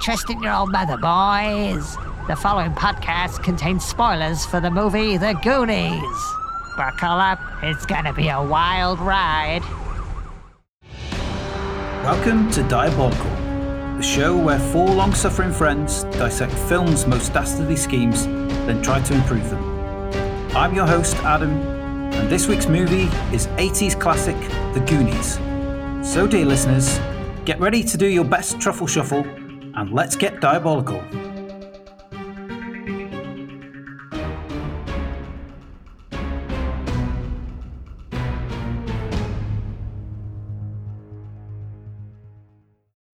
trust in your old mother, boys. The following podcast contains spoilers for the movie The Goonies. Buckle up, it's gonna be a wild ride. Welcome to Diabolical, the show where four long suffering friends dissect film's most dastardly schemes, then try to improve them. I'm your host, Adam, and this week's movie is 80s classic The Goonies. So, dear listeners, get ready to do your best truffle shuffle and let's get diabolical.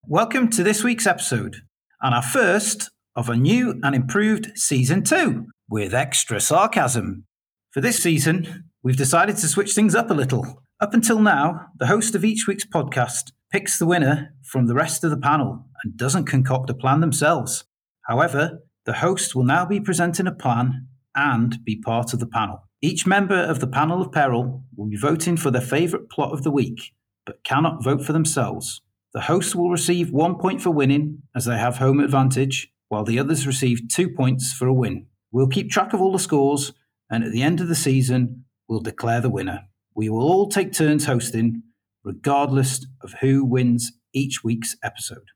Welcome to this week's episode, and our first of a new and improved season two with extra sarcasm. For this season, we've decided to switch things up a little. Up until now, the host of each week's podcast picks the winner from the rest of the panel and doesn't concoct a plan themselves. However, the host will now be presenting a plan and be part of the panel. Each member of the panel of peril will be voting for their favourite plot of the week, but cannot vote for themselves. The host will receive one point for winning, as they have home advantage, while the others receive two points for a win. We'll keep track of all the scores, and at the end of the season, we'll declare the winner. We will all take turns hosting, regardless of who wins each week's episode.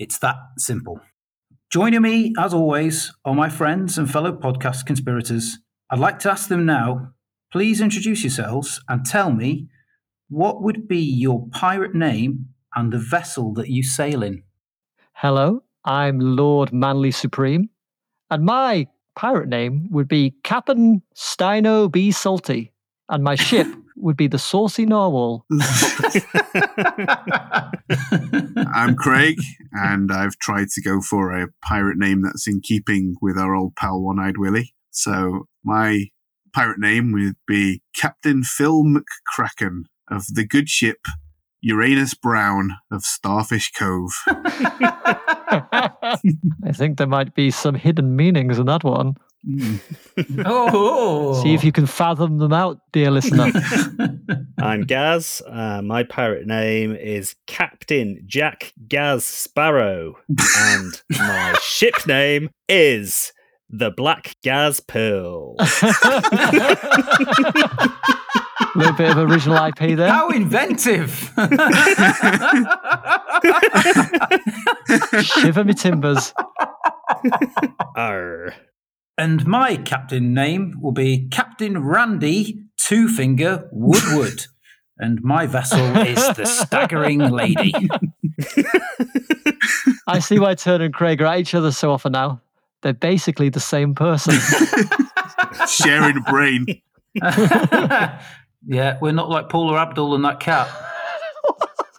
It's that simple. Joining me, as always, are my friends and fellow podcast conspirators. I'd like to ask them now please introduce yourselves and tell me what would be your pirate name and the vessel that you sail in. Hello, I'm Lord Manly Supreme, and my pirate name would be Captain Steino B. Salty, and my ship would be the Saucy Narwhal. I'm Craig, and I've tried to go for a pirate name that's in keeping with our old pal One Eyed Willie. So my pirate name would be Captain Phil McCracken of the good ship Uranus Brown of Starfish Cove. I think there might be some hidden meanings in that one. oh, See if you can fathom them out, dear listener. I'm Gaz. Uh, my pirate name is Captain Jack Gaz Sparrow, and my ship name is the Black Gaz Pearl. A little bit of original IP there. How inventive! Shiver me timbers. Arr. and my captain name will be Captain Randy Two Finger Woodward. and my vessel is the Staggering Lady. I see why Turner and Craig are at each other so often now. They're basically the same person. Sharing a brain. Yeah, we're not like Paula Abdul and that cat.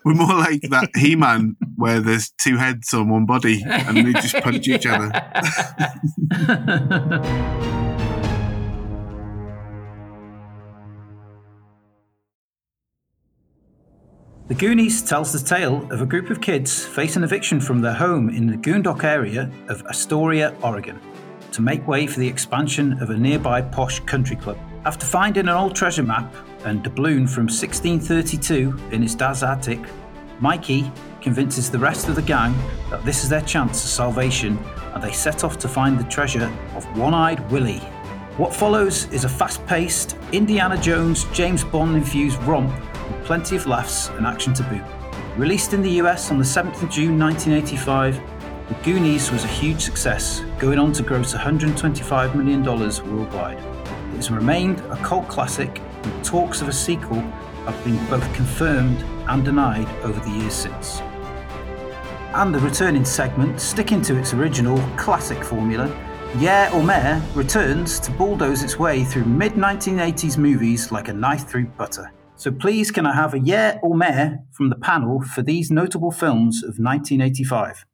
We're more like that He Man where there's two heads on one body and they just punch each other. The Goonies tells the tale of a group of kids facing eviction from their home in the Goondock area of Astoria, Oregon, to make way for the expansion of a nearby posh country club. After finding an old treasure map and doubloon from 1632 in his dad's attic, Mikey convinces the rest of the gang that this is their chance of salvation and they set off to find the treasure of One Eyed Willie. What follows is a fast paced, Indiana Jones, James Bond infused romp with plenty of laughs and action to boot. Released in the US on the 7th of June 1985, The Goonies was a huge success, going on to gross $125 million worldwide. It has remained a cult classic, and talks of a sequel have been both confirmed and denied over the years since. And the returning segment, sticking to its original classic formula, Yeah or Meh returns to bulldoze its way through mid 1980s movies like a knife through butter. So please, can I have a yeah or meh from the panel for these notable films of 1985?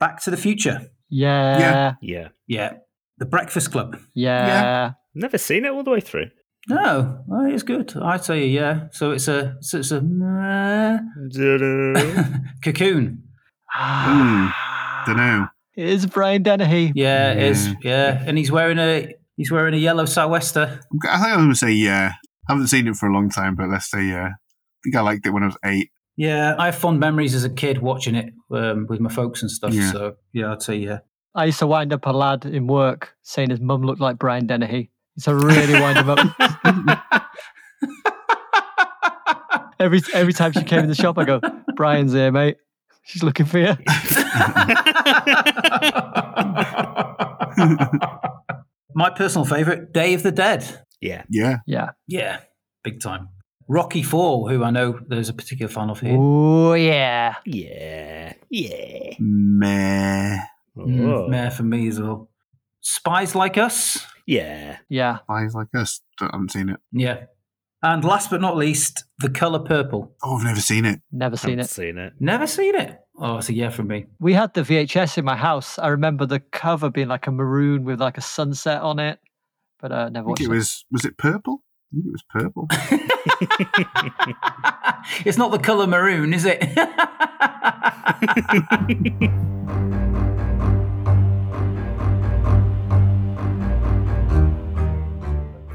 Back to the Future. Yeah. Yeah. Yeah. Yeah. The Breakfast Club. Yeah. Yeah. Never seen it all the way through. No, oh, it's good. I'd say a yeah. So it's a so it's a meh. cocoon. Hmm. Dunno. It is Brian Dennehy. Yeah, it is. Yeah. Yeah, and he's wearing a he's wearing a yellow sou'wester. I think I'm going to say yeah. I haven't seen it for a long time, but let's say yeah. I think I liked it when I was eight. Yeah, I have fond memories as a kid watching it um, with my folks and stuff. Yeah. So yeah, I'd say yeah. I used to wind up a lad in work saying his mum looked like Brian Dennehy. It's a really wind him up. every every time she came in the shop, I go, Brian's here, mate. She's looking for you. My personal favourite, Day of the Dead. Yeah. Yeah. Yeah. Yeah, big time. Rocky Four, who I know there's a particular fan of here. Oh yeah. Yeah. Yeah. Meh. Mm. Meh for me as well. Spies Like Us. Yeah. Yeah. Spies like us. I haven't seen it. Yeah. And last but not least, The Colour Purple. Oh, I've never seen it. Never seen it. seen it. Never seen it. Oh, it's a yeah from me. We had the VHS in my house. I remember the cover being like a maroon with like a sunset on it, but uh, never I watched think it. it was. Was it purple? I think it was purple. it's not the colour maroon, is it?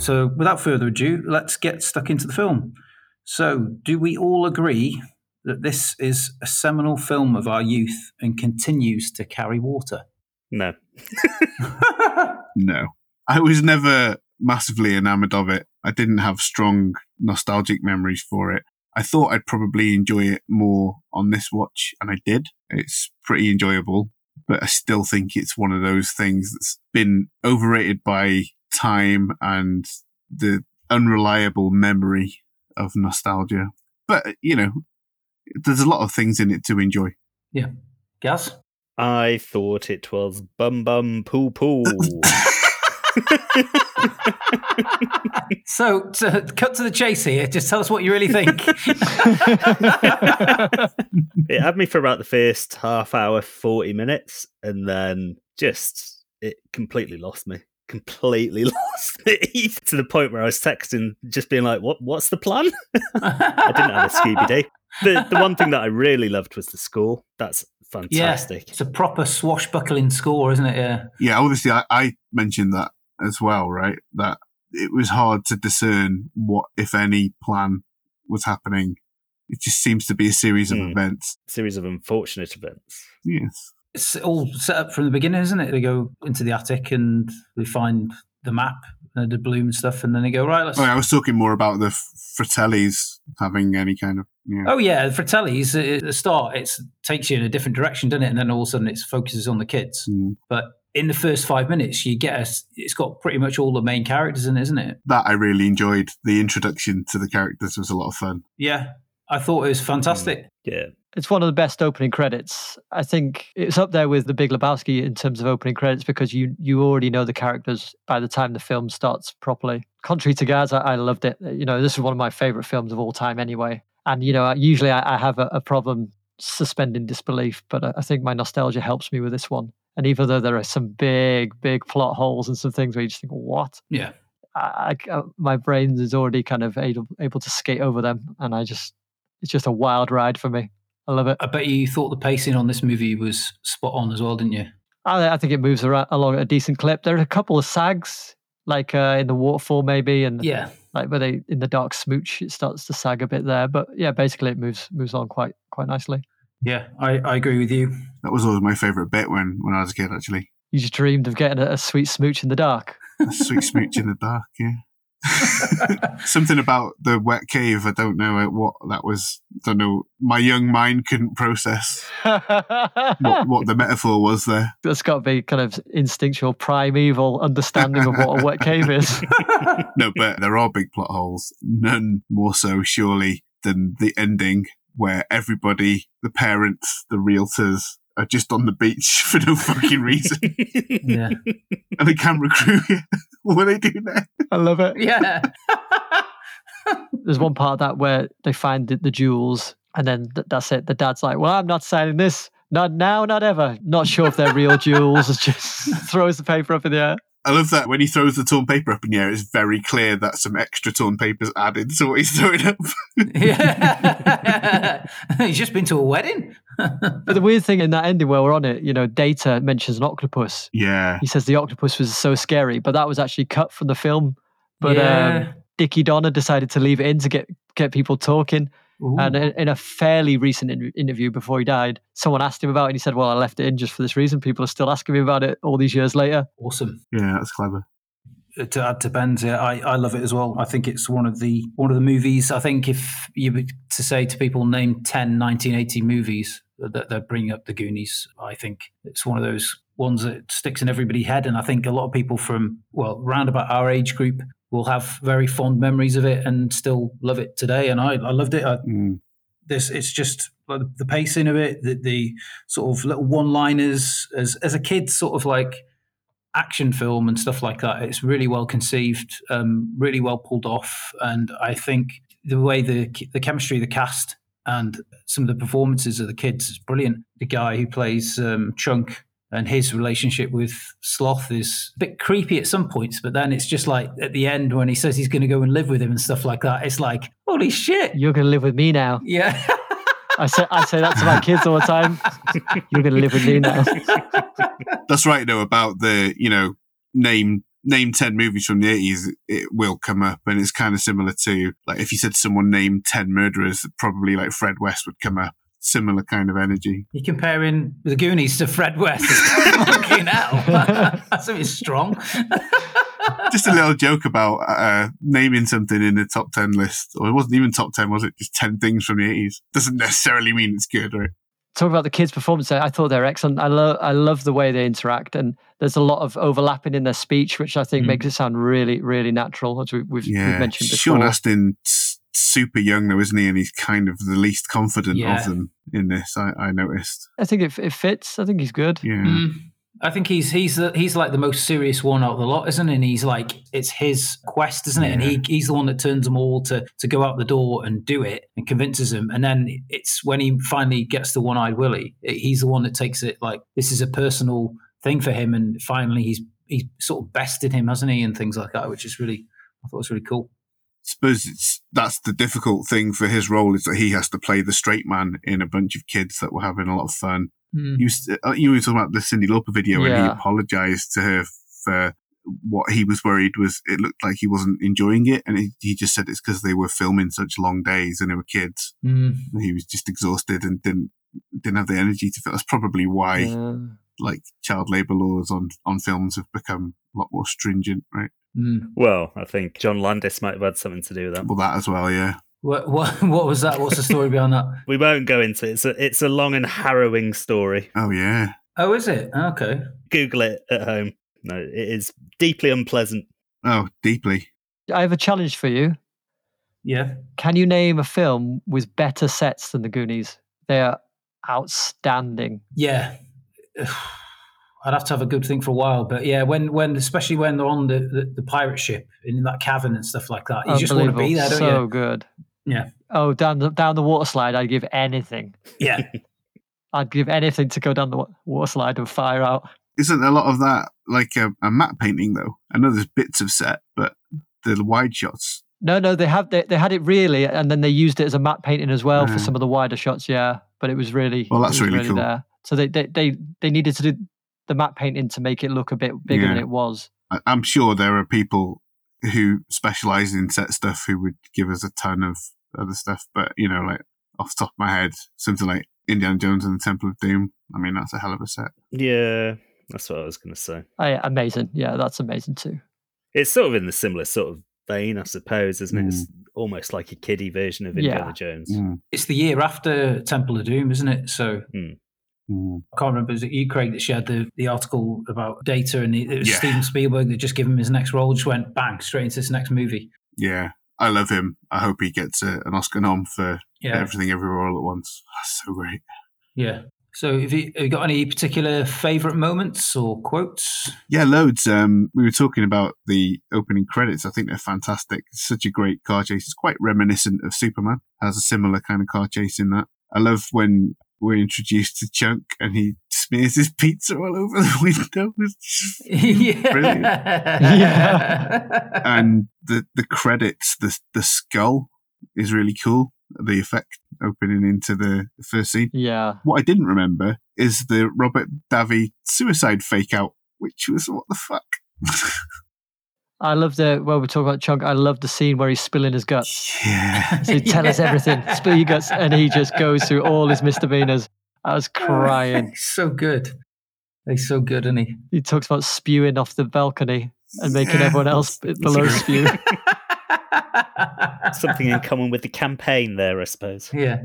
so, without further ado, let's get stuck into the film. So, do we all agree that this is a seminal film of our youth and continues to carry water? No. No. I was never massively enamored of it. I didn't have strong nostalgic memories for it. I thought I'd probably enjoy it more on this watch, and I did. It's pretty enjoyable, but I still think it's one of those things that's been overrated by time and the unreliable memory of nostalgia. But, you know, there's a lot of things in it to enjoy. Yeah, Gaz? I thought it was bum bum poo poo. So, to cut to the chase here, just tell us what you really think. it had me for about the first half hour, 40 minutes, and then just it completely lost me. Completely lost me to the point where I was texting, just being like, "What? What's the plan?" I didn't have a Scooby Doo. The the one thing that I really loved was the score. That's fantastic. Yeah, it's a proper swashbuckling score, isn't it? Yeah. Yeah, obviously, I, I mentioned that as well, right? That it was hard to discern what, if any, plan was happening. It just seems to be a series of Hmm. events. Series of unfortunate events. Yes. It's all set up from the beginning, isn't it? They go into the attic and they find the map, uh, doubloon and stuff, and then they go, right, let's. Oh, I was talking more about the F- Fratellis having any kind of. Yeah. Oh yeah, the Fratelli's uh, at the start, it takes you in a different direction, doesn't it? And then all of a sudden, it focuses on the kids. Mm. But in the first five minutes, you get a, it's got pretty much all the main characters in, it, isn't it? That I really enjoyed. The introduction to the characters was a lot of fun. Yeah, I thought it was fantastic. Yeah. It's one of the best opening credits. I think it's up there with The Big Lebowski in terms of opening credits because you you already know the characters by the time the film starts properly. Contrary to Gaz, I, loved it. You know, this is one of my favorite films of all time anyway. And you know, usually I, I have a, a problem suspending disbelief, but I, I think my nostalgia helps me with this one. And even though there are some big, big plot holes and some things where you just think, "What?" Yeah. I, I- uh, my brain is already kind of able, able to skate over them, and I just it's just a wild ride for me. I love it. I bet you thought the pacing on this movie was spot on as well, didn't you? I, I think it moves around, along at a decent clip. There are a couple of sags, like uh, in the waterfall maybe, and Yeah. like where they in the dark smooch, it starts to sag a bit there. But yeah, basically it moves moves on quite quite nicely. Yeah, I, I agree with you. That was always my favourite bit when, when I was a kid, actually. You just dreamed of getting a, a sweet smooch in the dark. A sweet smooch in the dark, yeah. Something about the wet cave, I don't know uh, what that was. Don't know. My young mind couldn't process what, what the metaphor was there. That's got to be kind of instinctual primeval understanding of what a wet cave is. No, but there are big plot holes. None more so, surely, than the ending where everybody, the parents, the realtors, are just on the beach for no fucking reason. Yeah. and the camera crew, what do they doing there? I love it. yeah. There's one part of that where they find the, the jewels, and then th- that's it. The dad's like, "Well, I'm not signing this. Not now, not ever. Not sure if they're real jewels." Just throws the paper up in the air. I love that when he throws the torn paper up in the air, it's very clear that some extra torn paper's added to what he's throwing up. yeah. He's just been to a wedding. But the weird thing in that ending where we're on it, you know, Data mentions an octopus. yeah. He says the octopus was so scary, but that was actually cut from the film. But yeah. um, Dickie Donner decided to leave it in to get get people talking. Ooh. And in, in a fairly recent in- interview before he died, someone asked him about it and he said, Well, I left it in just for this reason. People are still asking me about it all these years later. awesome. Yeah, that's clever. Uh, To add to Ben's, yeah, I, I love it as well. I think it's one of the one of the movies. I think if you were to say to people, name 10 1980 movies that they're bringing up the Goonies, I think it's one of those ones that sticks in everybody's head. And I think a lot of people from well, round about our age group will have very fond memories of it and still love it today. And I, I loved it. I, Mm. this it's just like the pacing of it, the, the sort of little one-liners as as a kid, sort of like action film and stuff like that. It's really well conceived, um, really well pulled off, and I think the way the the chemistry, the cast, and some of the performances of the kids is brilliant. The guy who plays um, Chunk. And his relationship with Sloth is a bit creepy at some points, but then it's just like at the end when he says he's going to go and live with him and stuff like that. It's like, holy shit! You're going to live with me now. Yeah. I say, I say that to my kids all the time. You're going to live with me now. That's right, though, about the, you know, name name 10 movies from the 80s, it will come up. And it's kind of similar to, like, if you said someone named 10 murderers, probably like Fred West would come up. Similar kind of energy. You're comparing the Goonies to Fred West. Fucking hell. That's something strong. Just a little joke about uh, naming something in the top 10 list. Or it wasn't even top 10, was it? Just 10 things from the 80s. Doesn't necessarily mean it's good, right? Talk about the kids' performance. I thought they're excellent. I love, I love the way they interact, and there's a lot of overlapping in their speech, which I think Mm. makes it sound really, really natural, as we, we've, we've Yeah. mentioned before. Sean Astin's super young, though, isn't he? And he's kind of the least confident Yeah. of them in this, I, I noticed. I think it, it fits. I think he's good. Yeah. Mm. I think he's he's the, he's like the most serious one out of the lot, isn't he? And he's like it's his quest, isn't it? And he he's the one that turns them all to to go out the door and do it and convinces them. And then it's when he finally gets the one eyed Willie, he's the one that takes it like this is a personal thing for him. And finally, he's he's sort of bested him, hasn't he? And things like that, which is really I thought was really cool. Suppose it's that's the difficult thing for his role is that he has to play the straight man in a bunch of kids that were having a lot of fun. Mm. You, uh, you were talking about the Cyndi Lauper video and he apologized to her for what he was worried was it looked like he wasn't enjoying it, and he, he just said it's because they were filming such long days and they were kids. Mm. He was just exhausted and didn't didn't have the energy to. That's probably why Yeah. like child labor laws on on films have become a lot more stringent, right? Mm. Well, I think John Landis might have had something to do with that. Well, that as well, yeah. What, what what was that? What's the story behind that? We won't go into it. It's a, it's a long and harrowing story. Oh yeah. Oh, is it? Okay. Google it at home. No, it is deeply unpleasant. Oh, deeply. I have a challenge for you. Yeah. Can you name a film with better sets than The Goonies? They are outstanding. Yeah. I'd have to have a good think for a while, but yeah, when when especially when they're on the, the, the pirate ship in that cavern and stuff like that, you just want to be there, Unbelievable. don't so you? good. Yeah. Oh, down the down the water slide, I'd give anything. Yeah, I'd give anything to go down the wa- water slide and fire out. Isn't a lot of that like a, a matte painting though? I know there's bits of set, but the wide shots. No, no, they have they, they had it really, and then they used it as a matte painting as well for Mhm. some of the wider shots. Yeah, but it was really Well, that's was really cool. there. So they, they they they needed to do the matte painting to make it look a bit bigger than it was. I, I'm sure there are people who specialize in set stuff who would give us a ton of other stuff, but you know, like off the top of my head, something like Indiana Jones and the Temple of Doom. I mean, that's a hell of a set. Yeah, that's what I was going to say. Oh, yeah, amazing. Yeah, that's amazing too. It's sort of in the similar sort of vein, I suppose, isn't it? It's almost like a kiddie version of Indiana Yeah. Jones. Mm, it's the year after Temple of Doom, isn't it? So mm. I can't remember. Was it you, Craig, that shared the, the article about Data, and it was Yeah. Steven Spielberg that just gave him his next role, just went bang straight into this next movie. Yeah, I love him. I hope he gets a, an Oscar nom for Yeah, Everything Everywhere All at Once. That's so great. yeah. So, have you, have you got any particular favorite moments or quotes? Yeah, loads. Um, we were talking about the opening credits. I think they're fantastic. It's such a great car chase. It's quite reminiscent of Superman. Has a similar kind of car chase in that. I love when we're introduced to Chunk and he smears his pizza all over the window. It's yeah. Brilliant. Yeah. and the the credits, the the skull is really cool. The effect opening into the, the first scene. Yeah, What I didn't remember is the Robert Davi suicide fake out, which was what the fuck. I love the when we talk about Chunk. I love the scene where he's spilling his guts. Yeah. So tell us everything, spill your guts, and he just goes through all his misdemeanors. I was oh, crying. He's so good. He's so good, isn't he? He talks about spewing off the balcony and making Yeah, everyone else below that's spew. Something in common with the campaign there, I suppose. yeah.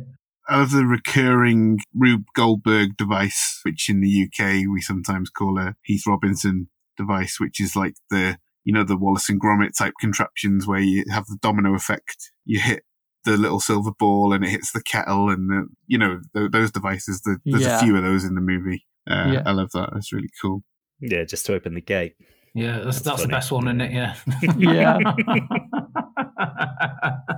I love recurring Rube Goldberg device, which in the UK we sometimes call a Heath Robinson device, which is like the, you know, the Wallace and Gromit type contraptions where you have the domino effect. You hit the little silver ball and it hits the kettle and, the, you know, th- those devices. The, there's Yeah. a few of those in the movie. Uh, Yeah. I love that. That's really cool. Yeah, just to open the gate. Yeah, that's, That's that's, the best one, isn't it? Yeah. Yeah.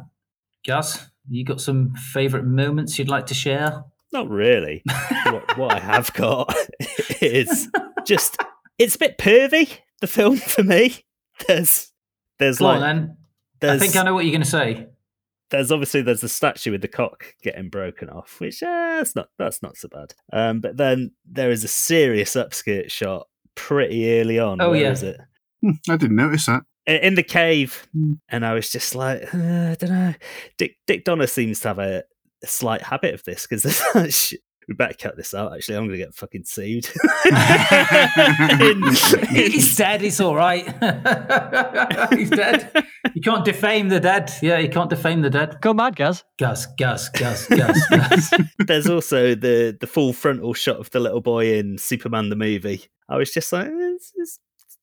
Gaz, you got some favourite moments you'd like to share? Not really. what, what I have got is just it's a bit pervy. The film for me. There's there's Go like on then. I think I know what you're going to say. there's obviously there's the statue with the cock getting broken off, which uh, that's not that's not so bad. Um, but then there is a serious upskirt shot pretty early on. Oh, Where yeah. is it? Hmm, I didn't notice that. In the cave, Hmm. and I was just like, uh, I don't know. Dick Dick Donner seems to have a, a slight habit of this because there's that shit. We better cut this out. Actually, I'm going to get fucking sued. In- in- He's dead. It's all right. He's dead. You can't defame the dead. Yeah, you can't defame the dead. Go mad, Gaz. Gus, Gus, Gus, Gus, Gus. there's also the the full frontal shot of the little boy in Superman the movie. I was just like, it's, it's,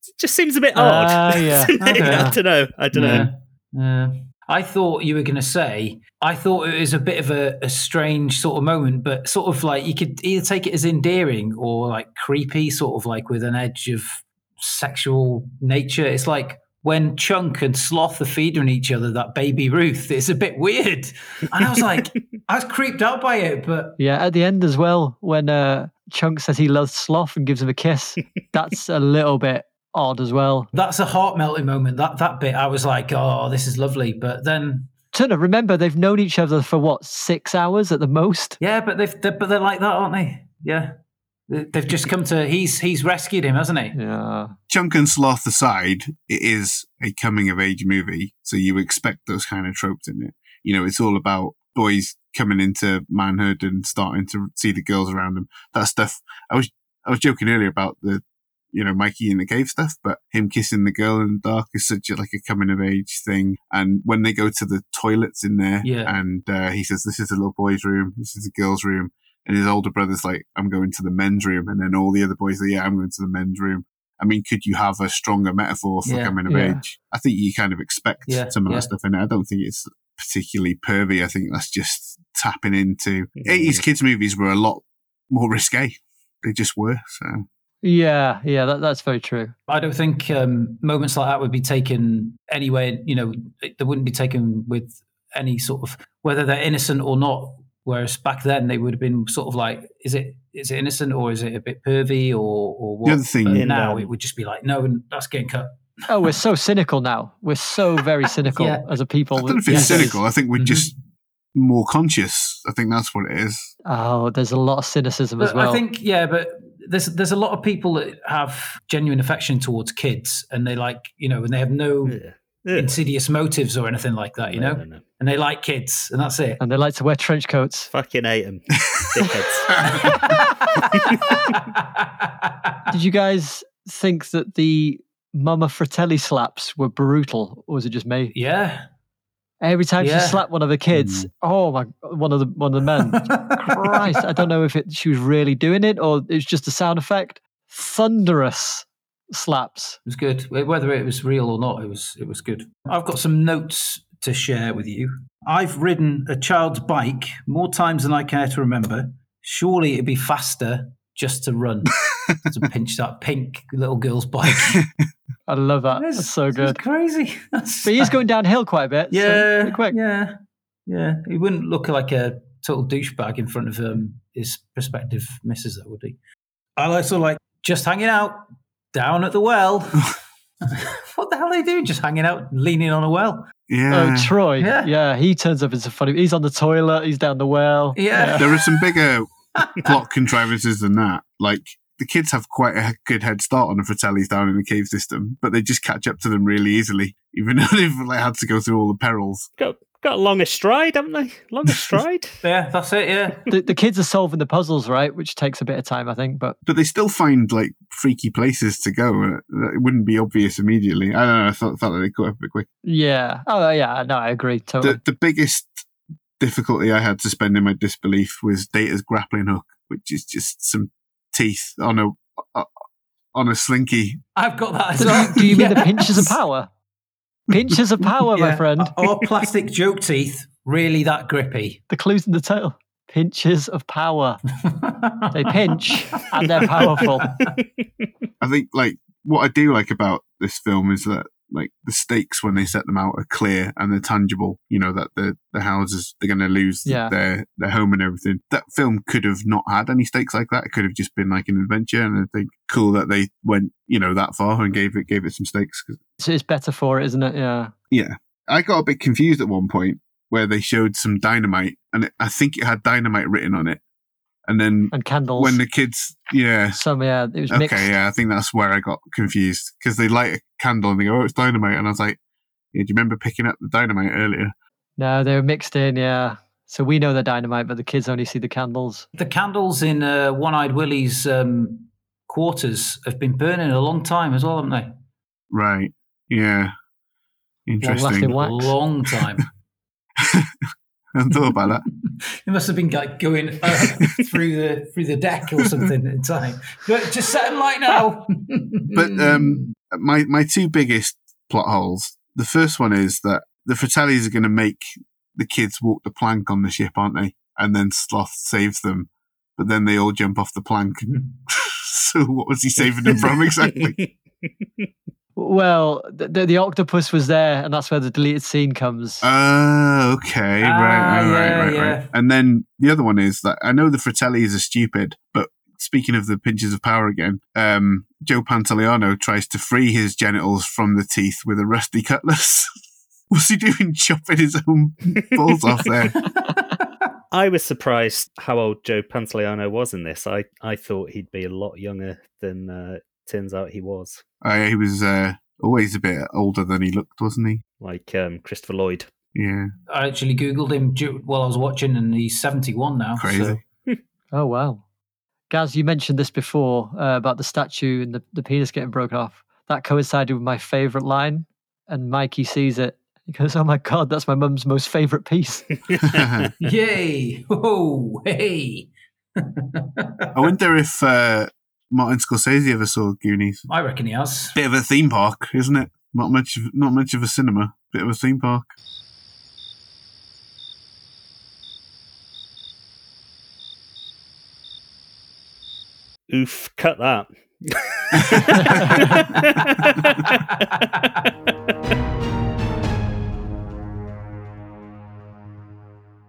it just seems a bit odd. Ah, yeah. Okay. I don't know. I don't know. Yeah. I thought you were going to say, I thought it was a bit of a, a strange sort of moment, but sort of like you could either take it as endearing or like creepy, sort of like with an edge of sexual nature. It's like when Chunk and Sloth are feeding each other, that baby Ruth, it's a bit weird. And I was like, I was creeped out by it, but Yeah, at the end as well, when uh, Chunk says he loves Sloth and gives him a kiss, that's a little bit odd as well. that's a heart melting moment. That that bit, I was like, oh, this is lovely. But then, Turner, remember they've known each other for what six hours at the most. yeah, but they've, they're, but they're like that, aren't they? Yeah. They- They've just come to he's he's rescued him, hasn't he? Yeah, Chunk and Sloth aside, it is a coming of age movie, so you expect those kind of tropes in it. You know, it's all about boys coming into manhood and starting to see the girls around them. That stuff. I was I was joking earlier about the you know Mikey in the cave stuff, but him kissing the girl in the dark is such a, like a coming of age thing. And when they go to the toilets in there, Yeah. and uh, he says, "This is the little boy's room. This is the girl's room." And his older brother's like, I'm going to the men's room. And then all the other boys are, yeah, I'm going to the men's room. I mean, could you have a stronger metaphor for Yeah, coming of yeah. age? I think you kind of expect Yeah, some of that stuff in it. I don't think it's particularly pervy. I think that's just tapping into Mhm. 80s kids movies were a lot more risque. They just were. So yeah, yeah. That, that's very true. I don't think um, moments like that would be taken anywhere. You know, they wouldn't be taken with any sort of whether they're innocent or not. Whereas back then they would have been sort of like, is it is it innocent or is it a bit pervy or or what? The other thing- But now um, it would just be like, no, and that's getting cut. Oh, we're so cynical now. We're so very cynical Yeah. as a people. I don't know if it's these days. cynical. I think we're Mhm. just more conscious. I think that's what it is. Oh, there's a lot of cynicism as well. I think yeah, but there's there's a lot of people that have genuine affection towards kids, and they like you know, and they have no Yeah. Yeah. insidious motives or anything like that, you No, know, no, no. and they like kids, and that's it. and they like to wear trench coats. Fucking hate them. Dickheads. Did you guys think that the Mama Fratelli slaps were brutal, or was it just me? yeah. Every time Yeah. she slapped one of the kids, mm. oh my, one of the one of the men. Christ, I don't know if it, she was really doing it or it was just a sound effect. Thunderous slaps. It was good. Whether it was real or not, it was it was good. I've got some notes to share with you. I've ridden a child's bike more times than I care to remember. Surely it'd be faster just to run. to pinch that pink little girl's bike. I love that. It's- That's so it's good. crazy. That's- But he's going downhill quite a bit. yeah, pretty quick. yeah, yeah. He wouldn't look like a total douchebag in front of um, his prospective missus, though, would he? I also like just hanging out down at the well. what the hell are they doing? Just hanging out, leaning on a well. Yeah. Oh, Troy. Yeah. Yeah. he turns up as a funny. He's on the toilet. He's down the well. Yeah. there are some bigger plot contrivances than that. Like the kids have quite a good head start on the Fratellis down in the cave system, but they just catch up to them really easily, even though they've like, had to go through all the perils. Got got a longer stride, haven't they? Longer stride. Yeah, that's it. Yeah. The, the kids are solving the puzzles, right? Which takes a bit of time, I think. But But they still find like freaky places to go. uh, It wouldn't be obvious immediately. I don't know. I thought, thought that they got up a bit quick. yeah, oh yeah, no, I agree totally. The, the biggest difficulty I had suspending my disbelief was Data's grappling hook, which is just some teeth on a uh, on a slinky. I've got that as do, well. you, do you mean the pinches of power? Pinches of power, my friend. Or plastic joke teeth, really that grippy. The clues in the title. Pinches of power. They pinch and they're powerful. I think like what I do like about this film is that like the stakes when they set them out are clear and they're tangible. You know that the the houses they're going to lose Yeah. their their home and everything. That film could have not had any stakes like that. It could have just been like an adventure. And I think cool that they went you know that far and gave it gave it some stakes. 'Cause, So it's better for it, isn't it? Yeah. yeah, I got a bit confused at one point where they showed some dynamite and it, I think it had dynamite written on it. And then And candles. when the kids, yeah, so yeah, it was mixed. Okay, yeah, I think that's where I got confused because they light a candle and they go, "Oh, it's dynamite," and I was like, yeah, "Do you remember picking up the dynamite earlier?" No, they were mixed in, yeah. So we know they're dynamite, but the kids only see the candles. The candles in uh, One Eyed Willie's um, quarters have been burning a long time as well, haven't they? Right? Yeah. Interesting. wax. A long time. I hadn't thought about that. it must have been like going uh, through the through the deck or something in time. But just set 'em light now. But um, my my two biggest plot holes. The first one is that the Fratellis are going to make the kids walk the plank on the ship, aren't they? And then Sloth saves them, but then they all jump off the plank. so what was he saving them from exactly? Well, the, the, the octopus was there, and that's where the deleted scene comes. Oh, okay. Ah, right, right, right, yeah, right, yeah. right. And then the other one is that I know the Fratellis are stupid, but speaking of the pinches of power again, um, Joe Pantoliano tries to free his genitals from the teeth with a rusty cutlass. What's he doing chopping his own balls off there? I was surprised how old Joe Pantoliano was in this. I, I thought he'd be a lot younger than uh, turns out he was. Uh, he was uh, always a bit older than he looked, wasn't he? Like um, Christopher Lloyd. Yeah, I actually googled him ju- while I was watching, and he's seventy-one now. Crazy. So. Oh, wow. Gaz, you mentioned this before uh, about the statue and the, the penis getting broken off. That coincided with my favourite line, and Mikey sees it. He goes, Oh my God, that's my mum's most favourite piece. Yay! Oh, hey! I wonder if uh, Martin Scorsese ever saw Goonies. I reckon he has. Bit of a theme park, isn't it? Not much, of, not much of a cinema. Bit of a theme park. Oof, cut that.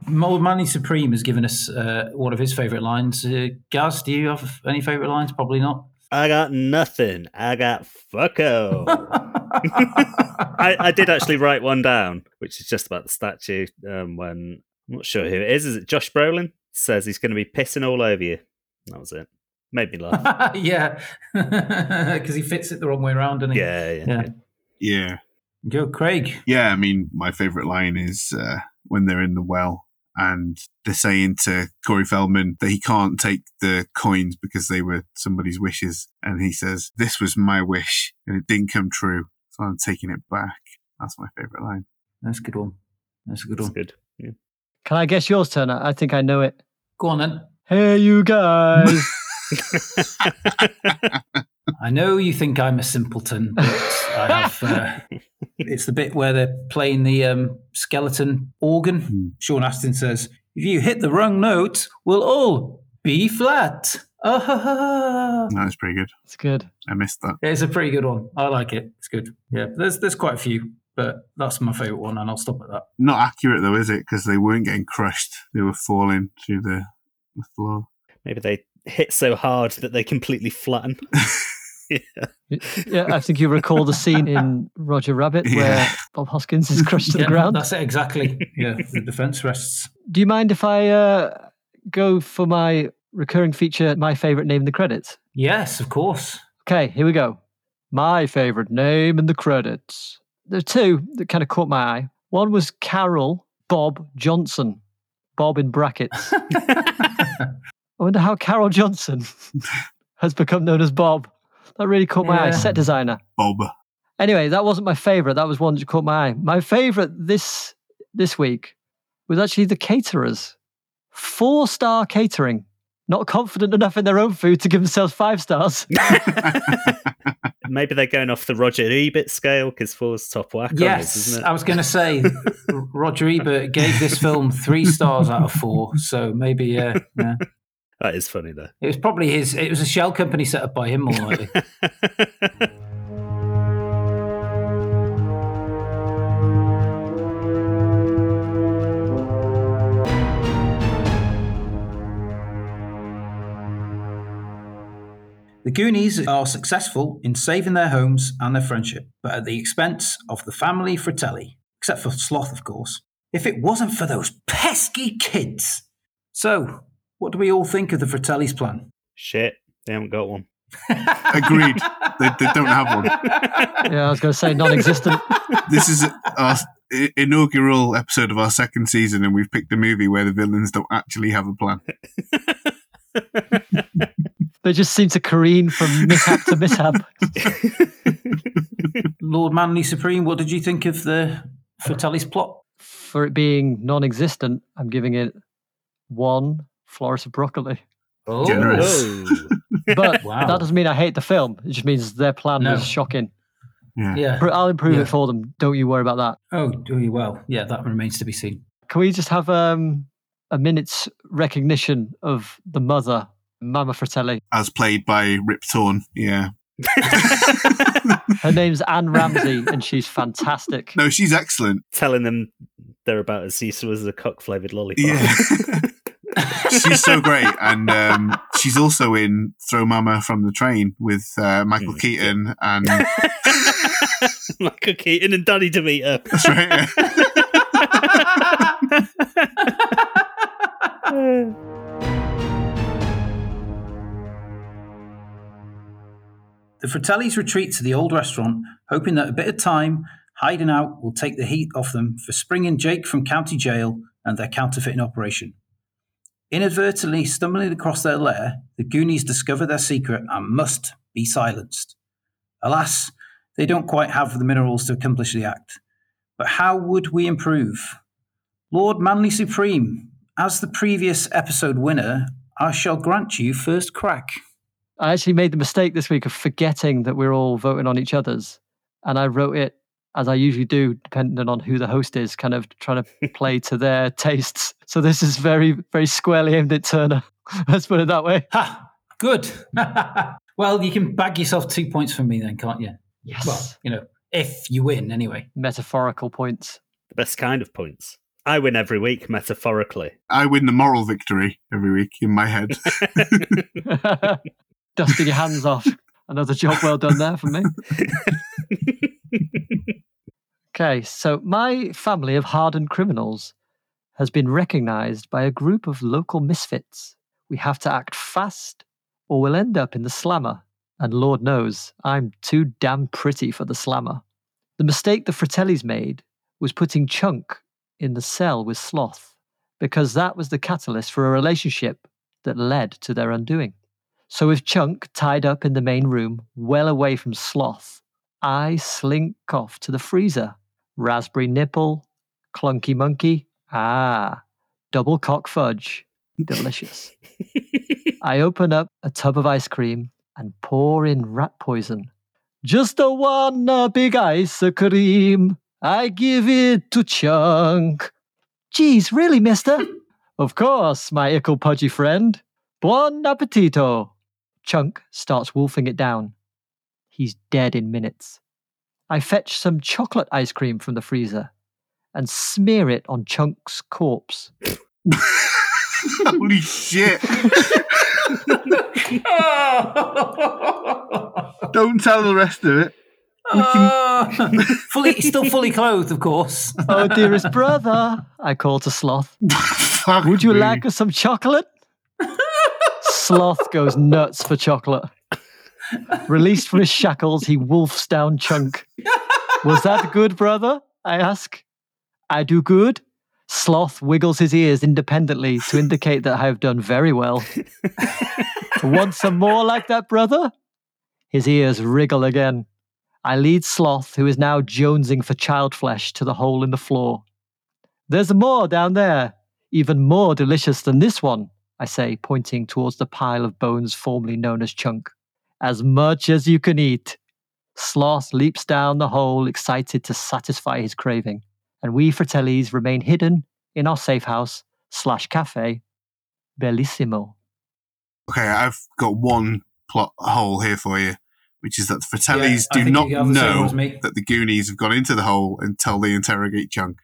Manny Supreme has given us uh, one of his favourite lines. Uh, Gaz, do you have any favourite lines? Probably not. I got nothing. I got fucko. I, I did actually write one down, which is just about the statue. Um, when I'm not sure who it is. Is it Josh Brolin? Says he's going to be pissing all over you. That was it. Made me laugh. yeah, because he fits it the wrong way around, doesn't he? yeah, yeah. Yeah. Yeah. Go, Craig. Yeah, I mean, my favorite line is uh, when they're in the well and they're saying to Corey Feldman that he can't take the coins because they were somebody's wishes. And he says, This was my wish and it didn't come true. So I'm taking it back. That's my favorite line. That's a good one. That's a good That's one. good. Yeah. Can I guess yours, Turner? I think I know it. Go on then. Hey, you guys. I know you think I'm a simpleton, but I have. Uh, it's the bit where they're playing the um, skeleton organ. Hmm. Sean Astin says, "If you hit the wrong note, we'll all be flat." Oh, ha, ha, ha. That was pretty good. it's good. I missed that. Yeah, it's a pretty good one. I like it. It's good. Yeah, there's there's quite a few, but that's my favourite one, and I'll stop at that. Not accurate though, is it? Because they weren't getting crushed. They were falling through the, the floor. Maybe they hit so hard that they completely flatten. yeah. Yeah, I think you recall the scene in Roger Rabbit where Bob Hoskins is crushed to the ground. That's it exactly. Yeah, the defence rests. Do you mind if I uh, go for my recurring feature, my favorite name in the credits? Yes, of course. Okay, here we go. My favorite name in the credits. There are two that kind of caught my eye. One was Carol Bob Johnson. Bob in brackets. I wonder how Carol Johnson has become known as Bob. That really caught my eye. Set designer. Bob. Anyway, that wasn't my favorite. That was one that caught my eye. My favorite this this week was actually the caterers. Four star catering. Not confident enough in their own food to give themselves five stars. Maybe they're going off the Roger Ebert scale because four's top whack. yes, this, isn't it? I was going to say Roger Ebert gave this film three stars out of four. So maybe, uh, yeah. That is funny though. It was probably his. It was a shell company set up by him, more likely. The Goonies are successful in saving their homes and their friendship, but at the expense of the family Fratelli, except for Sloth, of course. If it wasn't for those pesky kids. So, what do we all think of the Fratelli's plan? Shit, they haven't got one. Agreed. They, they don't have one. yeah, I was going to say non existent. This is our inaugural episode of our second season, and we've picked a movie where the villains don't actually have a plan. They just seem to careen from mishap to mishap. Lord Manly Supreme, what did you think of the Fratelli's plot? For it being non existent, I'm giving it one Florence of broccoli. Oh, Generous. But Wow. that doesn't mean I hate the film. It just means their plan No. was shocking. Yeah. Yeah. I'll improve Yeah. it for them. Don't you worry about that. Oh, do you well? Yeah, that remains to be seen. Can we just have um, a minute's recognition of the mother, Mama Fratelli? As played by Rip Torn. Yeah. Her name's Anne Ramsey, and she's fantastic. No, she's excellent. Telling them they're about as useful as a cock flavored lollipop. Yeah. she's so great. And um, she's also in Throw Mama from the Train with uh, Michael Mm. Keaton. And Michael Keaton and Danny DeVito. that's right. yeah. The Fratellis retreat to the old restaurant, hoping that a bit of time hiding out will take the heat off them for springing Jake from county jail and their counterfeiting operation. Inadvertently stumbling across their lair, the Goonies discover their secret and must be silenced. Alas, they don't quite have the minerals to accomplish the act. But how would we improve? Lord Manly Supreme, as the previous episode winner, I shall grant you first crack. I actually made the mistake this week of forgetting that we're all voting on each other's. And I wrote it as I usually do, depending on who the host is, kind of trying to play to their tastes. So this is very, very squarely aimed at Turner. Let's put it that way. Ha! Good. well, you can bag yourself two points from me then, can't you? Yes. Well, you know, if you win anyway. Metaphorical points. The best kind of points. I win every week, metaphorically. I win the moral victory every week in my head. Dusting your hands off. Another job well done there for me. Okay, so my family of hardened criminals has been recognized by a group of local misfits. We have to act fast or we'll end up in the slammer. And Lord knows, I'm too damn pretty for the slammer. The mistake the Fratellis made was putting Chunk in the cell with Sloth, because that was the catalyst for a relationship that led to their undoing. So with Chunk tied up in the main room, well away from Sloth, I slink off to the freezer. Raspberry nipple, clunky monkey, ah, double cock fudge, delicious. I open up a tub of ice cream and pour in rat poison. Just a one uh, big ice cream. I give it to Chunk. Geez, really, mister? of course, my ickle pudgy friend. Buon appetito. Chunk starts wolfing it down. He's dead in minutes. I fetch some chocolate ice cream from the freezer and smear it on Chunk's corpse. Holy shit. Don't tell the rest of it. Ah! fully, he's still fully clothed, of course. Oh, dearest brother, I call to Sloth. Fuck Would you me. like some chocolate? Sloth goes nuts for chocolate. Released from his shackles, he wolfs down Chunk. Was that good, brother? I ask. I do good. Sloth wiggles his ears independently to indicate that I have done very well. Want some more like that, brother? His ears wriggle again. I lead Sloth, who is now jonesing for child flesh, to the hole in the floor. There's more down there, even more delicious than this one, I say, pointing towards the pile of bones formerly known as Chunk. As much as you can eat. Sloth leaps down the hole, excited to satisfy his craving, and we Fratellis remain hidden in our safe house slash cafe, Bellissimo. Okay, I've got one plot hole here for you, which is that the Yeah, Fratellis I do not you have the same one know that the Goonies have gone into the hole until they interrogate Chunk.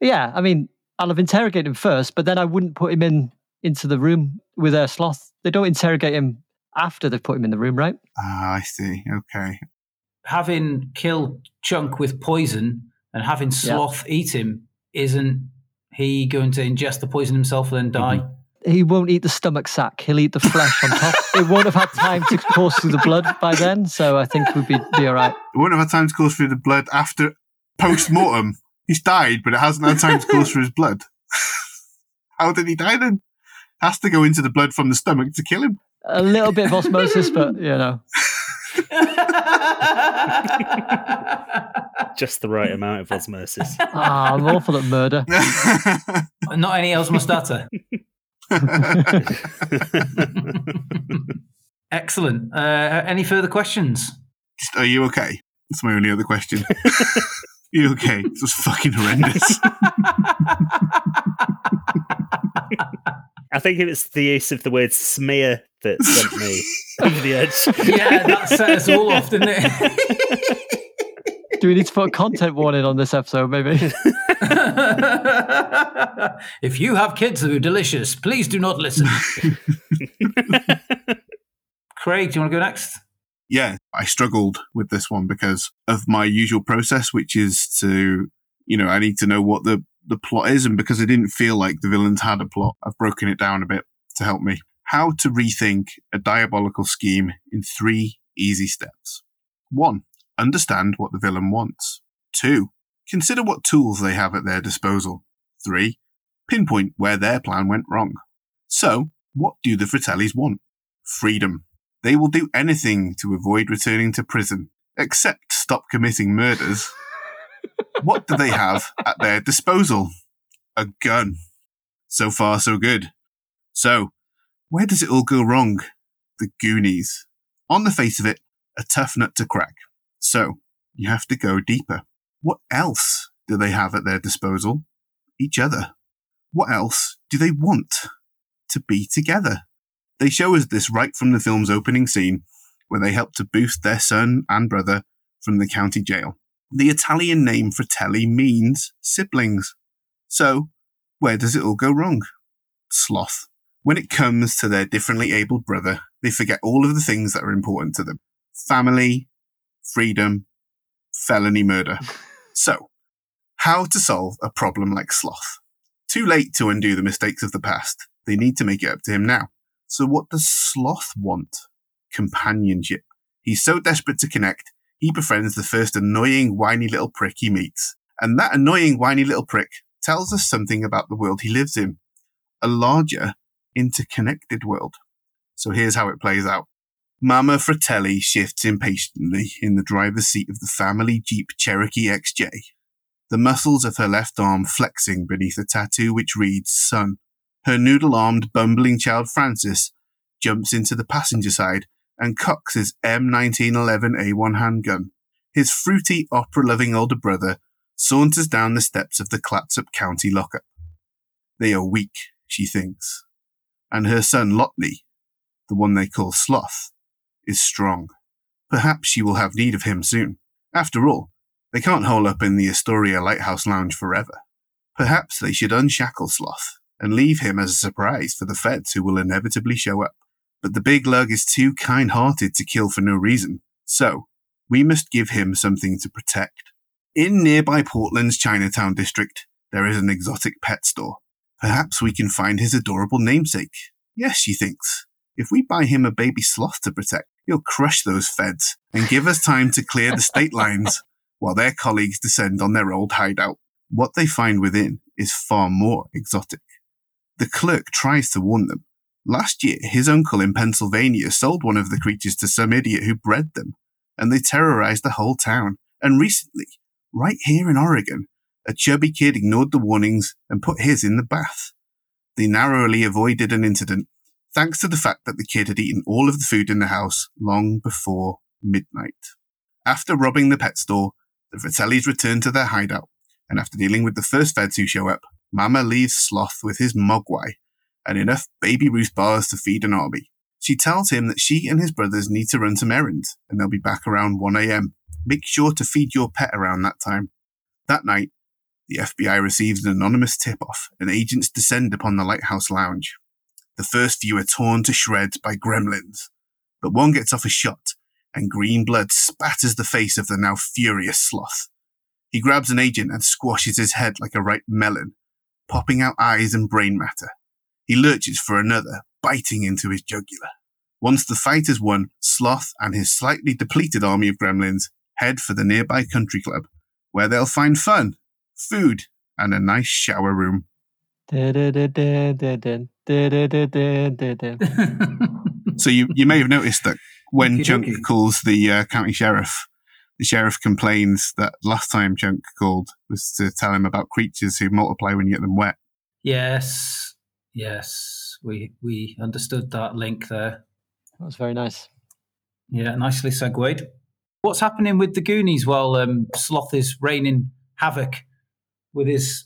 Yeah, I mean, I'll have interrogated him first, but then I wouldn't put him in into the room with a sloth. They don't interrogate him after they've put him in the room, right? Ah, I see. Okay. Having killed Chunk with poison and having Sloth eat him, isn't he going to ingest the poison himself and then die? He won't eat the stomach sack. He'll eat the flesh on top. It won't have had time to course through the blood by then, so I think we'd be, be all right. It won't have had time to course through the blood after post mortem. He's died, but it hasn't had time to course through his blood. How did he die then? Has to go into the blood from the stomach to kill him. A little bit of osmosis, but you know. Just the right amount of osmosis. Ah, I'm awful at murder. Not any Osmostata. Excellent. Uh, any further questions? Are you okay? That's my only other question. you okay? It was fucking horrendous. I think it was the use of the word smear that sent me over the edge. Yeah, that set us all off, didn't it? Do we need to put a content warning on this episode, maybe? if you have kids who are delicious, please do not listen. Craig, do you want to go next? yeah, I struggled with this one because of my usual process, which is to, you know, I need to know what the, the plot is. And because I didn't feel like the villains had a plot, I've broken it down a bit to help me. How to rethink a diabolical scheme in three easy steps. One, understand what the villain wants. Two, consider what tools they have at their disposal. Three, pinpoint where their plan went wrong. So, what do the Fratellis want? Freedom. They will do anything to avoid returning to prison, except stop committing murders. what do they have at their disposal? A gun. So far, so good. So, where does it all go wrong? The Goonies. On the face of it, a tough nut to crack. So, you have to go deeper. What else do they have at their disposal? Each other. What else do they want? To be together. They show us this right from the film's opening scene, where they help to boost their son and brother from the county jail. The Italian name Fratelli means siblings. So, where does it all go wrong? Sloth. When it comes to their differently abled brother, they forget all of the things that are important to them family, freedom, felony murder. So, how to solve a problem like Sloth? Too late to undo the mistakes of the past. They need to make it up to him now. So, what does Sloth want? Companionship. He's so desperate to connect, he befriends the first annoying, whiny little prick he meets. And that annoying, whiny little prick tells us something about the world he lives in a larger, interconnected world. So, here's how it plays out. Mama Fratelli shifts impatiently in the driver's seat of the family Jeep Cherokee XJ, the muscles of her left arm flexing beneath a tattoo which reads Son. Her noodle armed, bumbling child Francis jumps into the passenger side and cocks his M1911A1 handgun. His fruity, opera loving older brother saunters down the steps of the Clatsop County lockup. They are weak, she thinks, and her son Lotney, the one they call Sloth, is strong. Perhaps she will have need of him soon. After all, they can't hole up in the Astoria Lighthouse Lounge forever. Perhaps they should unshackle Sloth and leave him as a surprise for the feds who will inevitably show up. But the big lug is too kind hearted to kill for no reason, so we must give him something to protect. In nearby Portland's Chinatown district, there is an exotic pet store. Perhaps we can find his adorable namesake. Yes, she thinks. If we buy him a baby sloth to protect, he'll crush those feds and give us time to clear the state lines while their colleagues descend on their old hideout. What they find within is far more exotic. The clerk tries to warn them. Last year, his uncle in Pennsylvania sold one of the creatures to some idiot who bred them, and they terrorized the whole town. And recently, right here in Oregon, a chubby kid ignored the warnings and put his in the bath. They narrowly avoided an incident thanks to the fact that the kid had eaten all of the food in the house long before midnight. After robbing the pet store, the Fratellis return to their hideout, and after dealing with the first feds who show up, Mama leaves Sloth with his mogwai and enough baby Ruth bars to feed an army. She tells him that she and his brothers need to run some errands, and they'll be back around 1am. Make sure to feed your pet around that time. That night, the FBI receives an anonymous tip off, and agents descend upon the lighthouse lounge. The first few are torn to shreds by gremlins, but one gets off a shot, and green blood spatters the face of the now furious sloth. He grabs an agent and squashes his head like a ripe melon, popping out eyes and brain matter. He lurches for another, biting into his jugular. Once the fight is won, Sloth and his slightly depleted army of gremlins head for the nearby country club, where they'll find fun, food, and a nice shower room. So you, you may have noticed that when Okey Chunk dokey. calls the uh, county sheriff, the sheriff complains that last time Chunk called was to tell him about creatures who multiply when you get them wet. yes, yes, we we understood that link there. That was very nice. Yeah, nicely segued. What's happening with the Goonies while um, Sloth is raining havoc with his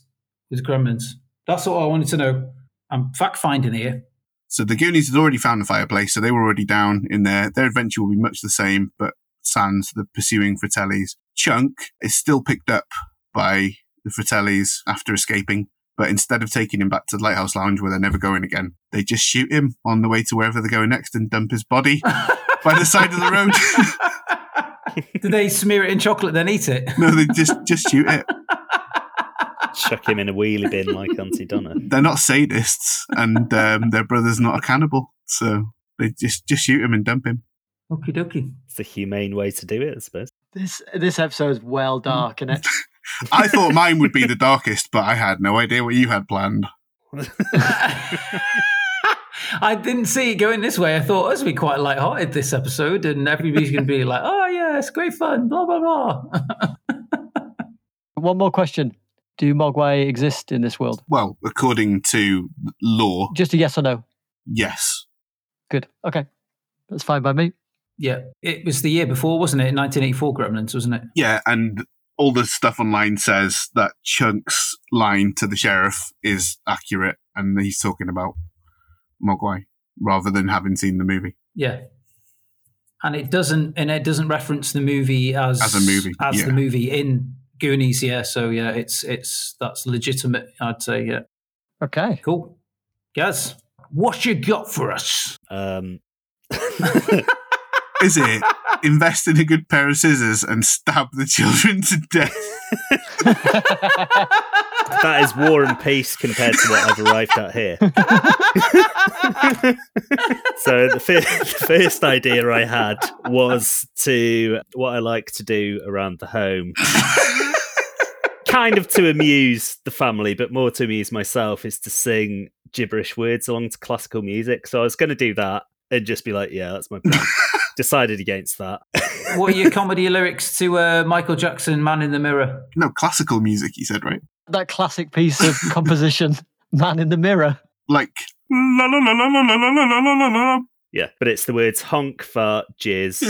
his gremlins? That's what I wanted to know. I'm fact finding here. So the Goonies had already found the fireplace, so they were already down in there. Their adventure will be much the same, but sans the pursuing Fratellis. Chunk is still picked up by the Fratellis after escaping, but instead of taking him back to the Lighthouse Lounge where they're never going again, they just shoot him on the way to wherever they're going next and dump his body by the side of the road. Did they smear it in chocolate then eat it? no, they just just shoot it. Chuck him in a wheelie bin like Auntie Donna. They're not sadists, and um, their brother's not a cannibal, so they just just shoot him and dump him. Okie dokie. It's the humane way to do it, I suppose. This this episode is well dark, isn't it? I thought mine would be the darkest, but I had no idea what you had planned. I didn't see it going this way. I thought it was be quite light-hearted this episode, and everybody's going to be like, "Oh yeah, it's great fun." Blah blah blah. One more question: Do Mogwai exist in this world? Well, according to law, Just a yes or no. yes. Good. Okay, that's fine by me. yeah, it was the year before, wasn't it? 1984 Gremlins, wasn't it? Yeah, and all the stuff online says that Chunk's line to the sheriff is accurate, and he's talking about Mogwai rather than having seen the movie. Yeah. And it doesn't, and it doesn't reference the movie as As a movie, as yeah. the movie in Goonies. Yeah, so yeah, it's it's that's legitimate. I'd say. Yeah, Okay. cool. Gaz, what you got for us? Um, Is it invest in a good pair of scissors and stab the children to death? that is war and peace compared to what I've arrived at here. so the, fir- the first idea I had was to what I like to do around the home. Kind of to amuse the family, but more to amuse myself, is to sing gibberish words along to classical music. So I was going to do that and just be like, yeah, that's my plan. Decided against that. What are your comedy lyrics to uh, Michael Jackson, "Man in the Mirror"? No, classical music, he said, right? that classic piece of composition, "Man in the Mirror." Like, la la la la la la la la la la la. yeah, but it's the words honk, fart, jizz,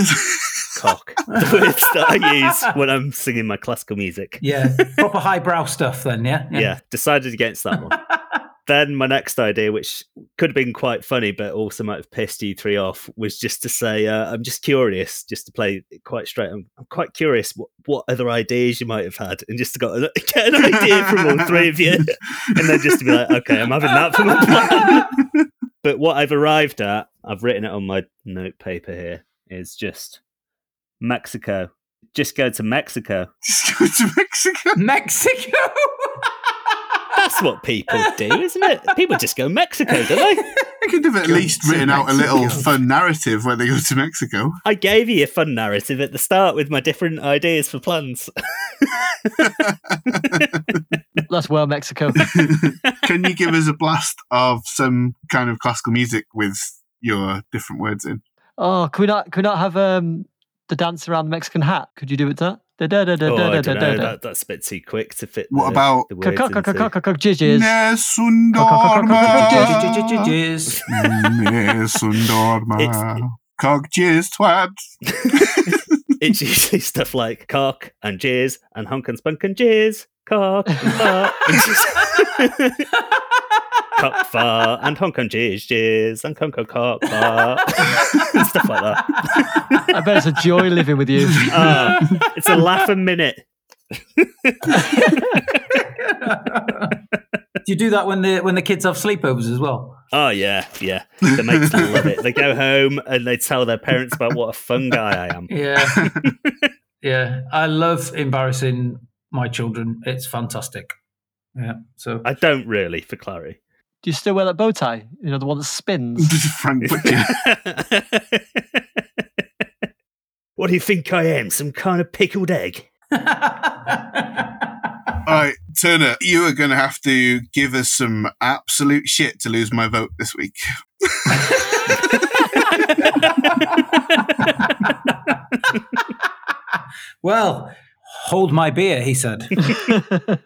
cock. The words that I use when I'm singing my classical music. Yeah, proper highbrow stuff. Then, yeah, Yeah, decided against that one. then my next idea, which could have been quite funny, but also might have pissed you three off, was just to say, uh, I'm just curious, just to play quite straight. I'm, I'm quite curious what, what other ideas you might have had, and just to got, get an idea from all three of you, and then just to be like, okay, I'm having that for my plan. but what I've arrived at, I've written it on my note paper here, is just Mexico. Just go to Mexico. Just go to Mexico. Mexico. That's what people do, isn't it? People just go Mexico, don't they? I could have at Go least to written out a little Mexico. fun narrative when they go to Mexico. I gave you a fun narrative at the start with my different ideas for plans. That's well Mexico. Can you give us a blast of some kind of classical music with your different words in? Oh, can we not? Can we not have um the dance around the Mexican hat? Could you do it to that? Da, da, da, da, oh, da, I don't da, know. da. That, that's a bit too quick to fit. What the, about- the Cock, words cock, cock, into. cock, cock, cock, jizz. Nessun Cock, cock, cock, cock, cock, dorma. Jizz. Nessun dorma. Jizz twat. It's usually stuff like cock and jizz and honk and spunk and jizz, cock and fart and jizz. cock fart and honk and jizz, jizz and conk and cock fart and stuff like that. I bet it's a joy living with you. Ah, it's a laugh a minute. Do you do that when the when the kids have sleepovers as well? Oh yeah, yeah. The mates love it. They go home and they tell their parents about what a fun guy I am. Yeah, yeah. I love embarrassing my children. It's fantastic. Yeah. So I don't really, for Clary. Do you still wear that bow tie? You know, the one that spins. Frank Butcher. what do you think I am? Some kind of pickled egg? All right, Turner, you are going to have to give us some absolute shit to lose my vote this week. well, hold my beer, he said.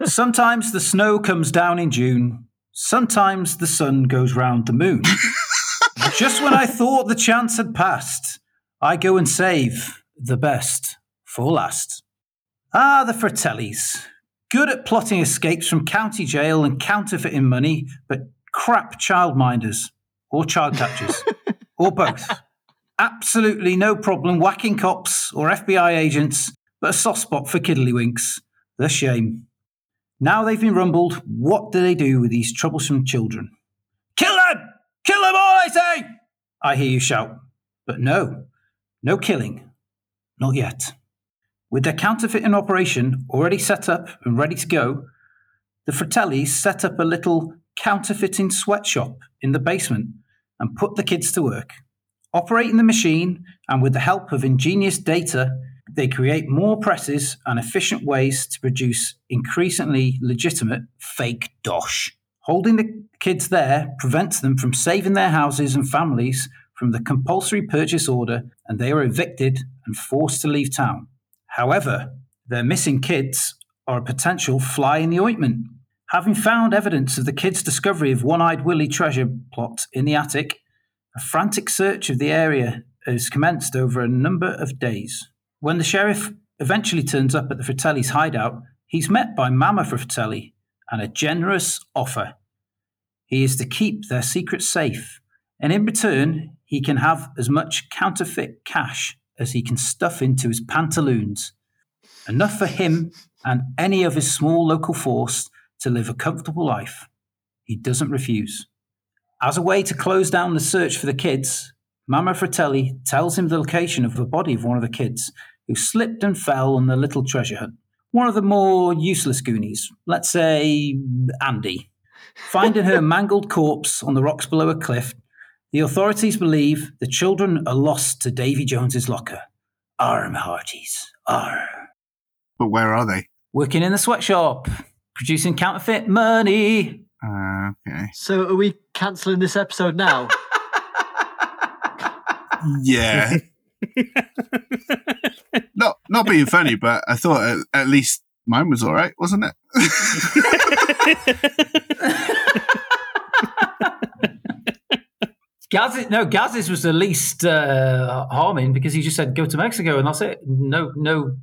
Sometimes the snow comes down in June. Sometimes the sun goes round the moon. Just when I thought the chance had passed, I go and save the best for last. Ah, the Fratellis. Good at plotting escapes from county jail and counterfeiting money, but crap childminders or child catchers or both. Absolutely no problem whacking cops or FBI agents, but a soft spot for kiddlywinks. The shame. Now they've been rumbled, what do they do with these troublesome children? Kill them! Kill them all, I say! I hear you shout. But no, no killing. Not yet. With their counterfeiting operation already set up and ready to go, the Fratellis set up a little counterfeiting sweatshop in the basement and put the kids to work. Operating the machine and with the help of ingenious data, they create more presses and efficient ways to produce increasingly legitimate fake dosh. Holding the kids there prevents them from saving their houses and families from the compulsory purchase order, and they are evicted and forced to leave town. However, their missing kids are a potential fly in the ointment. Having found evidence of the kids' discovery of One Eyed Willie treasure plot in the attic, a frantic search of the area is commenced over a number of days. When the sheriff eventually turns up at the Fratelli's hideout, he's met by Mama Fratelli and a generous offer. He is to keep their secret safe, and in return, he can have as much counterfeit cash as he can stuff into his pantaloons. Enough for him and any of his small local force to live a comfortable life. He doesn't refuse. As a way to close down the search for the kids, Mama Fratelli tells him the location of the body of one of the kids who slipped and fell on the little treasure hunt. One of the more useless Goonies, let's say Andy. Finding her mangled corpse on the rocks below a cliff, the authorities believe the children are lost to Davy Jones's locker. Arm hearties, arr. But where are they? Working in the sweatshop, producing counterfeit money. Uh, okay. So are we cancelling this episode now? Yeah. not not being funny, but I thought at, at least mine was all right, wasn't it? Gaz's, no, Gaz's was the least uh, harming because he just said go to Mexico and that's it. No, no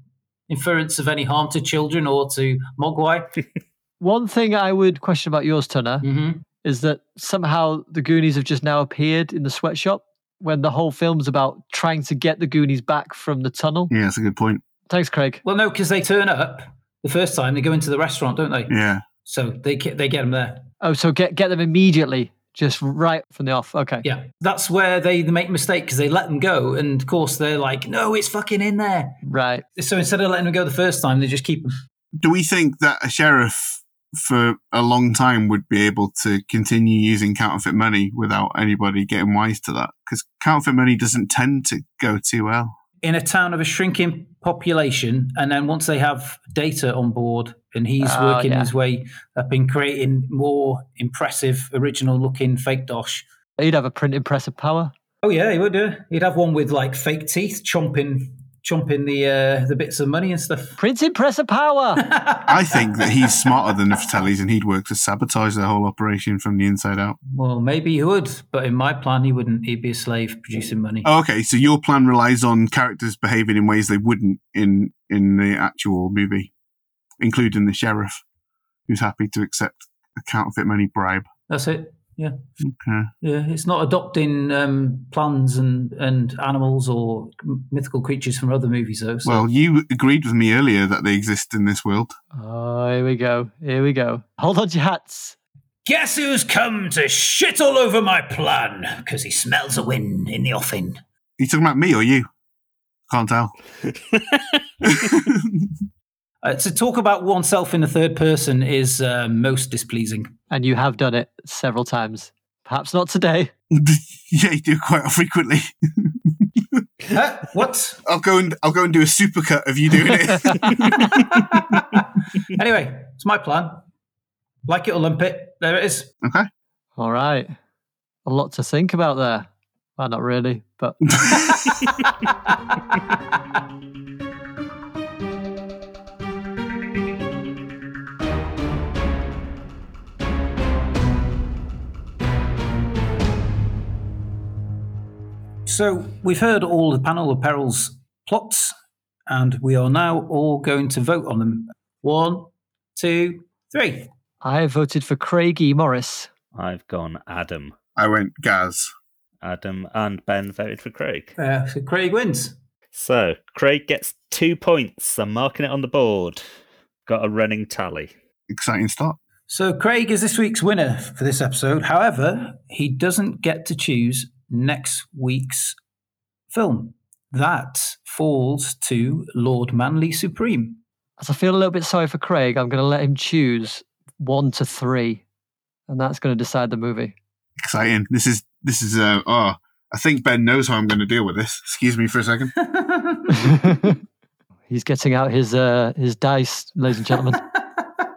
inference of any harm to children or to Mogwai. One thing I would question about yours, Turner, hmm is that somehow the Goonies have just now appeared in the sweatshop when the whole film's about trying to get the Goonies back from the tunnel. yeah, that's a good point. Thanks, Craig. Well, no, because they turn up the first time they go into the restaurant, don't they? Yeah. So they get- they get them there. Oh, so get get them immediately, just right from the off. Okay. Yeah, that's where they make mistake because they let them go, and of course they're like, no, it's fucking in there. Right. So instead of letting them go the first time, they just keep them. Do we think that a sheriff for a long time would be able to continue using counterfeit money without anybody getting wise to that because counterfeit money doesn't tend to go too well. in a town of a shrinking population, and then once they have data on board, and he's Oh, working yeah. his way up in creating more impressive, original-looking fake dosh. He'd have a printing press of power. Oh yeah, he would do. He'd have one with like fake teeth, chomping, chomping the uh, the bits of money and stuff. Printing press of power. I think that he's smarter than the Fratellis and he'd work to sabotage the whole operation from the inside out. Well, maybe he would, but in my plan, he wouldn't. He'd be a slave producing money. Oh, okay, so your plan relies on characters behaving in ways they wouldn't in in the actual movie, including the sheriff, who's happy to accept a counterfeit money bribe. That's it. Yeah, Okay. yeah. It's not adopting um, plants and and animals or mythical creatures from other movies, though. So. Well, you agreed with me earlier that they exist in this world. Oh, here we go. Here we go. Hold on to your hats. Guess who's come to shit all over my plan? Because he smells a win in the offing. Are you talking about me or you? Can't tell. Uh, to talk about oneself in the third person is uh, most displeasing. And you have done it several times. Perhaps not today. yeah, you do quite frequently. Huh? What? I'll go and I'll go and do a supercut of you doing it. anyway, it's my plan. Like it or lump it. There it is. okay. All right. A lot to think about there. Well, not really, but So we've heard all the panel of perils plots, and we are now all going to vote on them. One, two, three. I voted for Craig E. Morris. I've gone Adam. I went Gaz. Adam and Ben voted for Craig. Uh, so Craig wins. So Craig gets two points. I'm marking it on the board. Got a running tally. Exciting start. So Craig is this week's winner for this episode. However, he doesn't get to choose next week's film. That falls to Lord Manly Supreme. As I feel a little bit sorry for Craig, I'm going to let him choose one to three, and that's going to decide the movie. Exciting. This is this is uh oh I think Ben knows how I'm going to deal with this. Excuse me for a second. He's getting out his uh, his dice, ladies and gentlemen.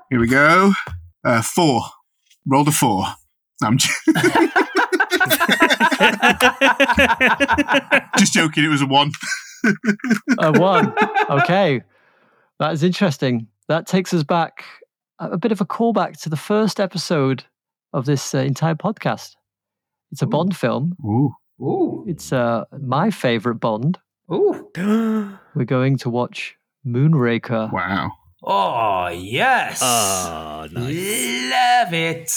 Here we go. Uh, four. Rolled a four. I'm j- just joking. It was a one. a one. Okay, that is interesting. That takes us back a a bit of a callback to the first episode of this uh, entire podcast. It's a Bond film. Ooh. Ooh, It's uh, my favorite Bond. ooh. We're going to watch Moonraker. Wow. Oh, yes. Ah, nice. Love it.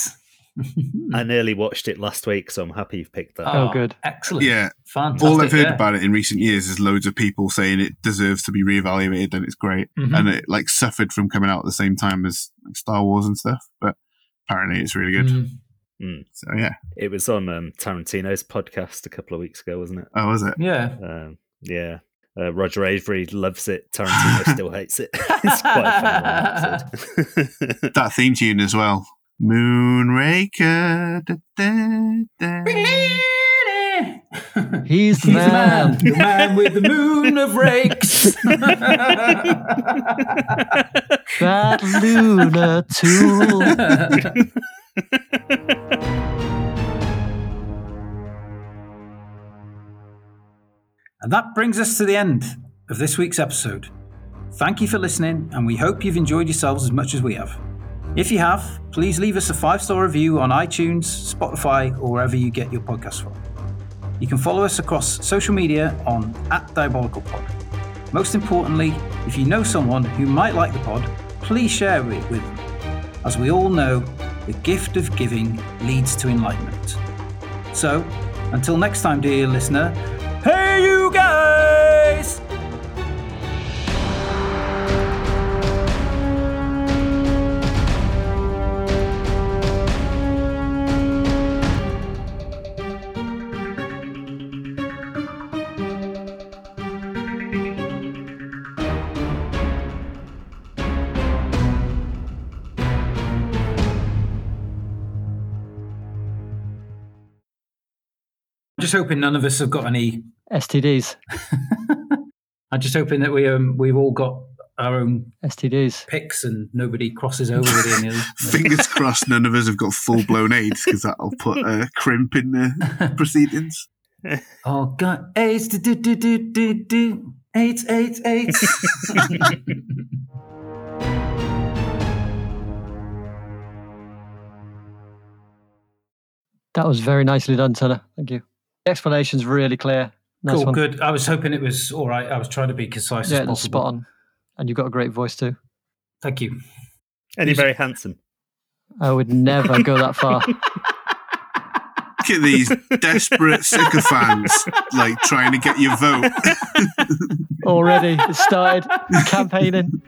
I nearly watched it last week, so I'm happy you've picked that. Oh, good. Excellent. Yeah. Fantastic. All I've heard yeah. about it in recent years is loads of people saying it deserves to be reevaluated and it's great. Mhm. And it like suffered from coming out at the same time as like, Star Wars and stuff. But apparently it's really good. Mm, So yeah. It was on um, Tarantino's podcast a couple of weeks ago, wasn't it? Oh, was it? yeah. Um, yeah. Uh, Roger Avary loves it. Tarantino still hates it. it's quite a fun episode. That theme tune as well. Moonraker. Da, da, da. He's the He's man. the man, the man with the moon of rakes. That Luna tool. and that brings us to the end of this week's episode. Thank you for listening, and we hope you've enjoyed yourselves as much as we have. If you have, please leave us a five star review on iTunes, Spotify, or wherever you get your podcasts from. You can follow us across social media on at Diabolical Pod. Most importantly, if you know someone who might like the pod, please share it with them. As we all know, the gift of giving leads to enlightenment. So, until next time, dear listener, hey just hoping none of us have got any. STDs. I'm just hoping that we um, we've all got our own STDs. picks and nobody crosses over with any Fingers crossed none of us have got full blown AIDS because that'll put a crimp in the proceedings. Oh God, AIDS, do do do do do do, AIDS, AIDS, AIDS. That was very nicely done, Tanner. Thank you. The explanation's really clear. Nice cool, one. good. I was hoping it was all right. I was trying to be concise Yeah, as it was possible. spot on. And you've got a great voice too. Thank you. And you're very handsome. I would never go that far. Look at these desperate sycophants, like trying to get your vote. Already, it started campaigning.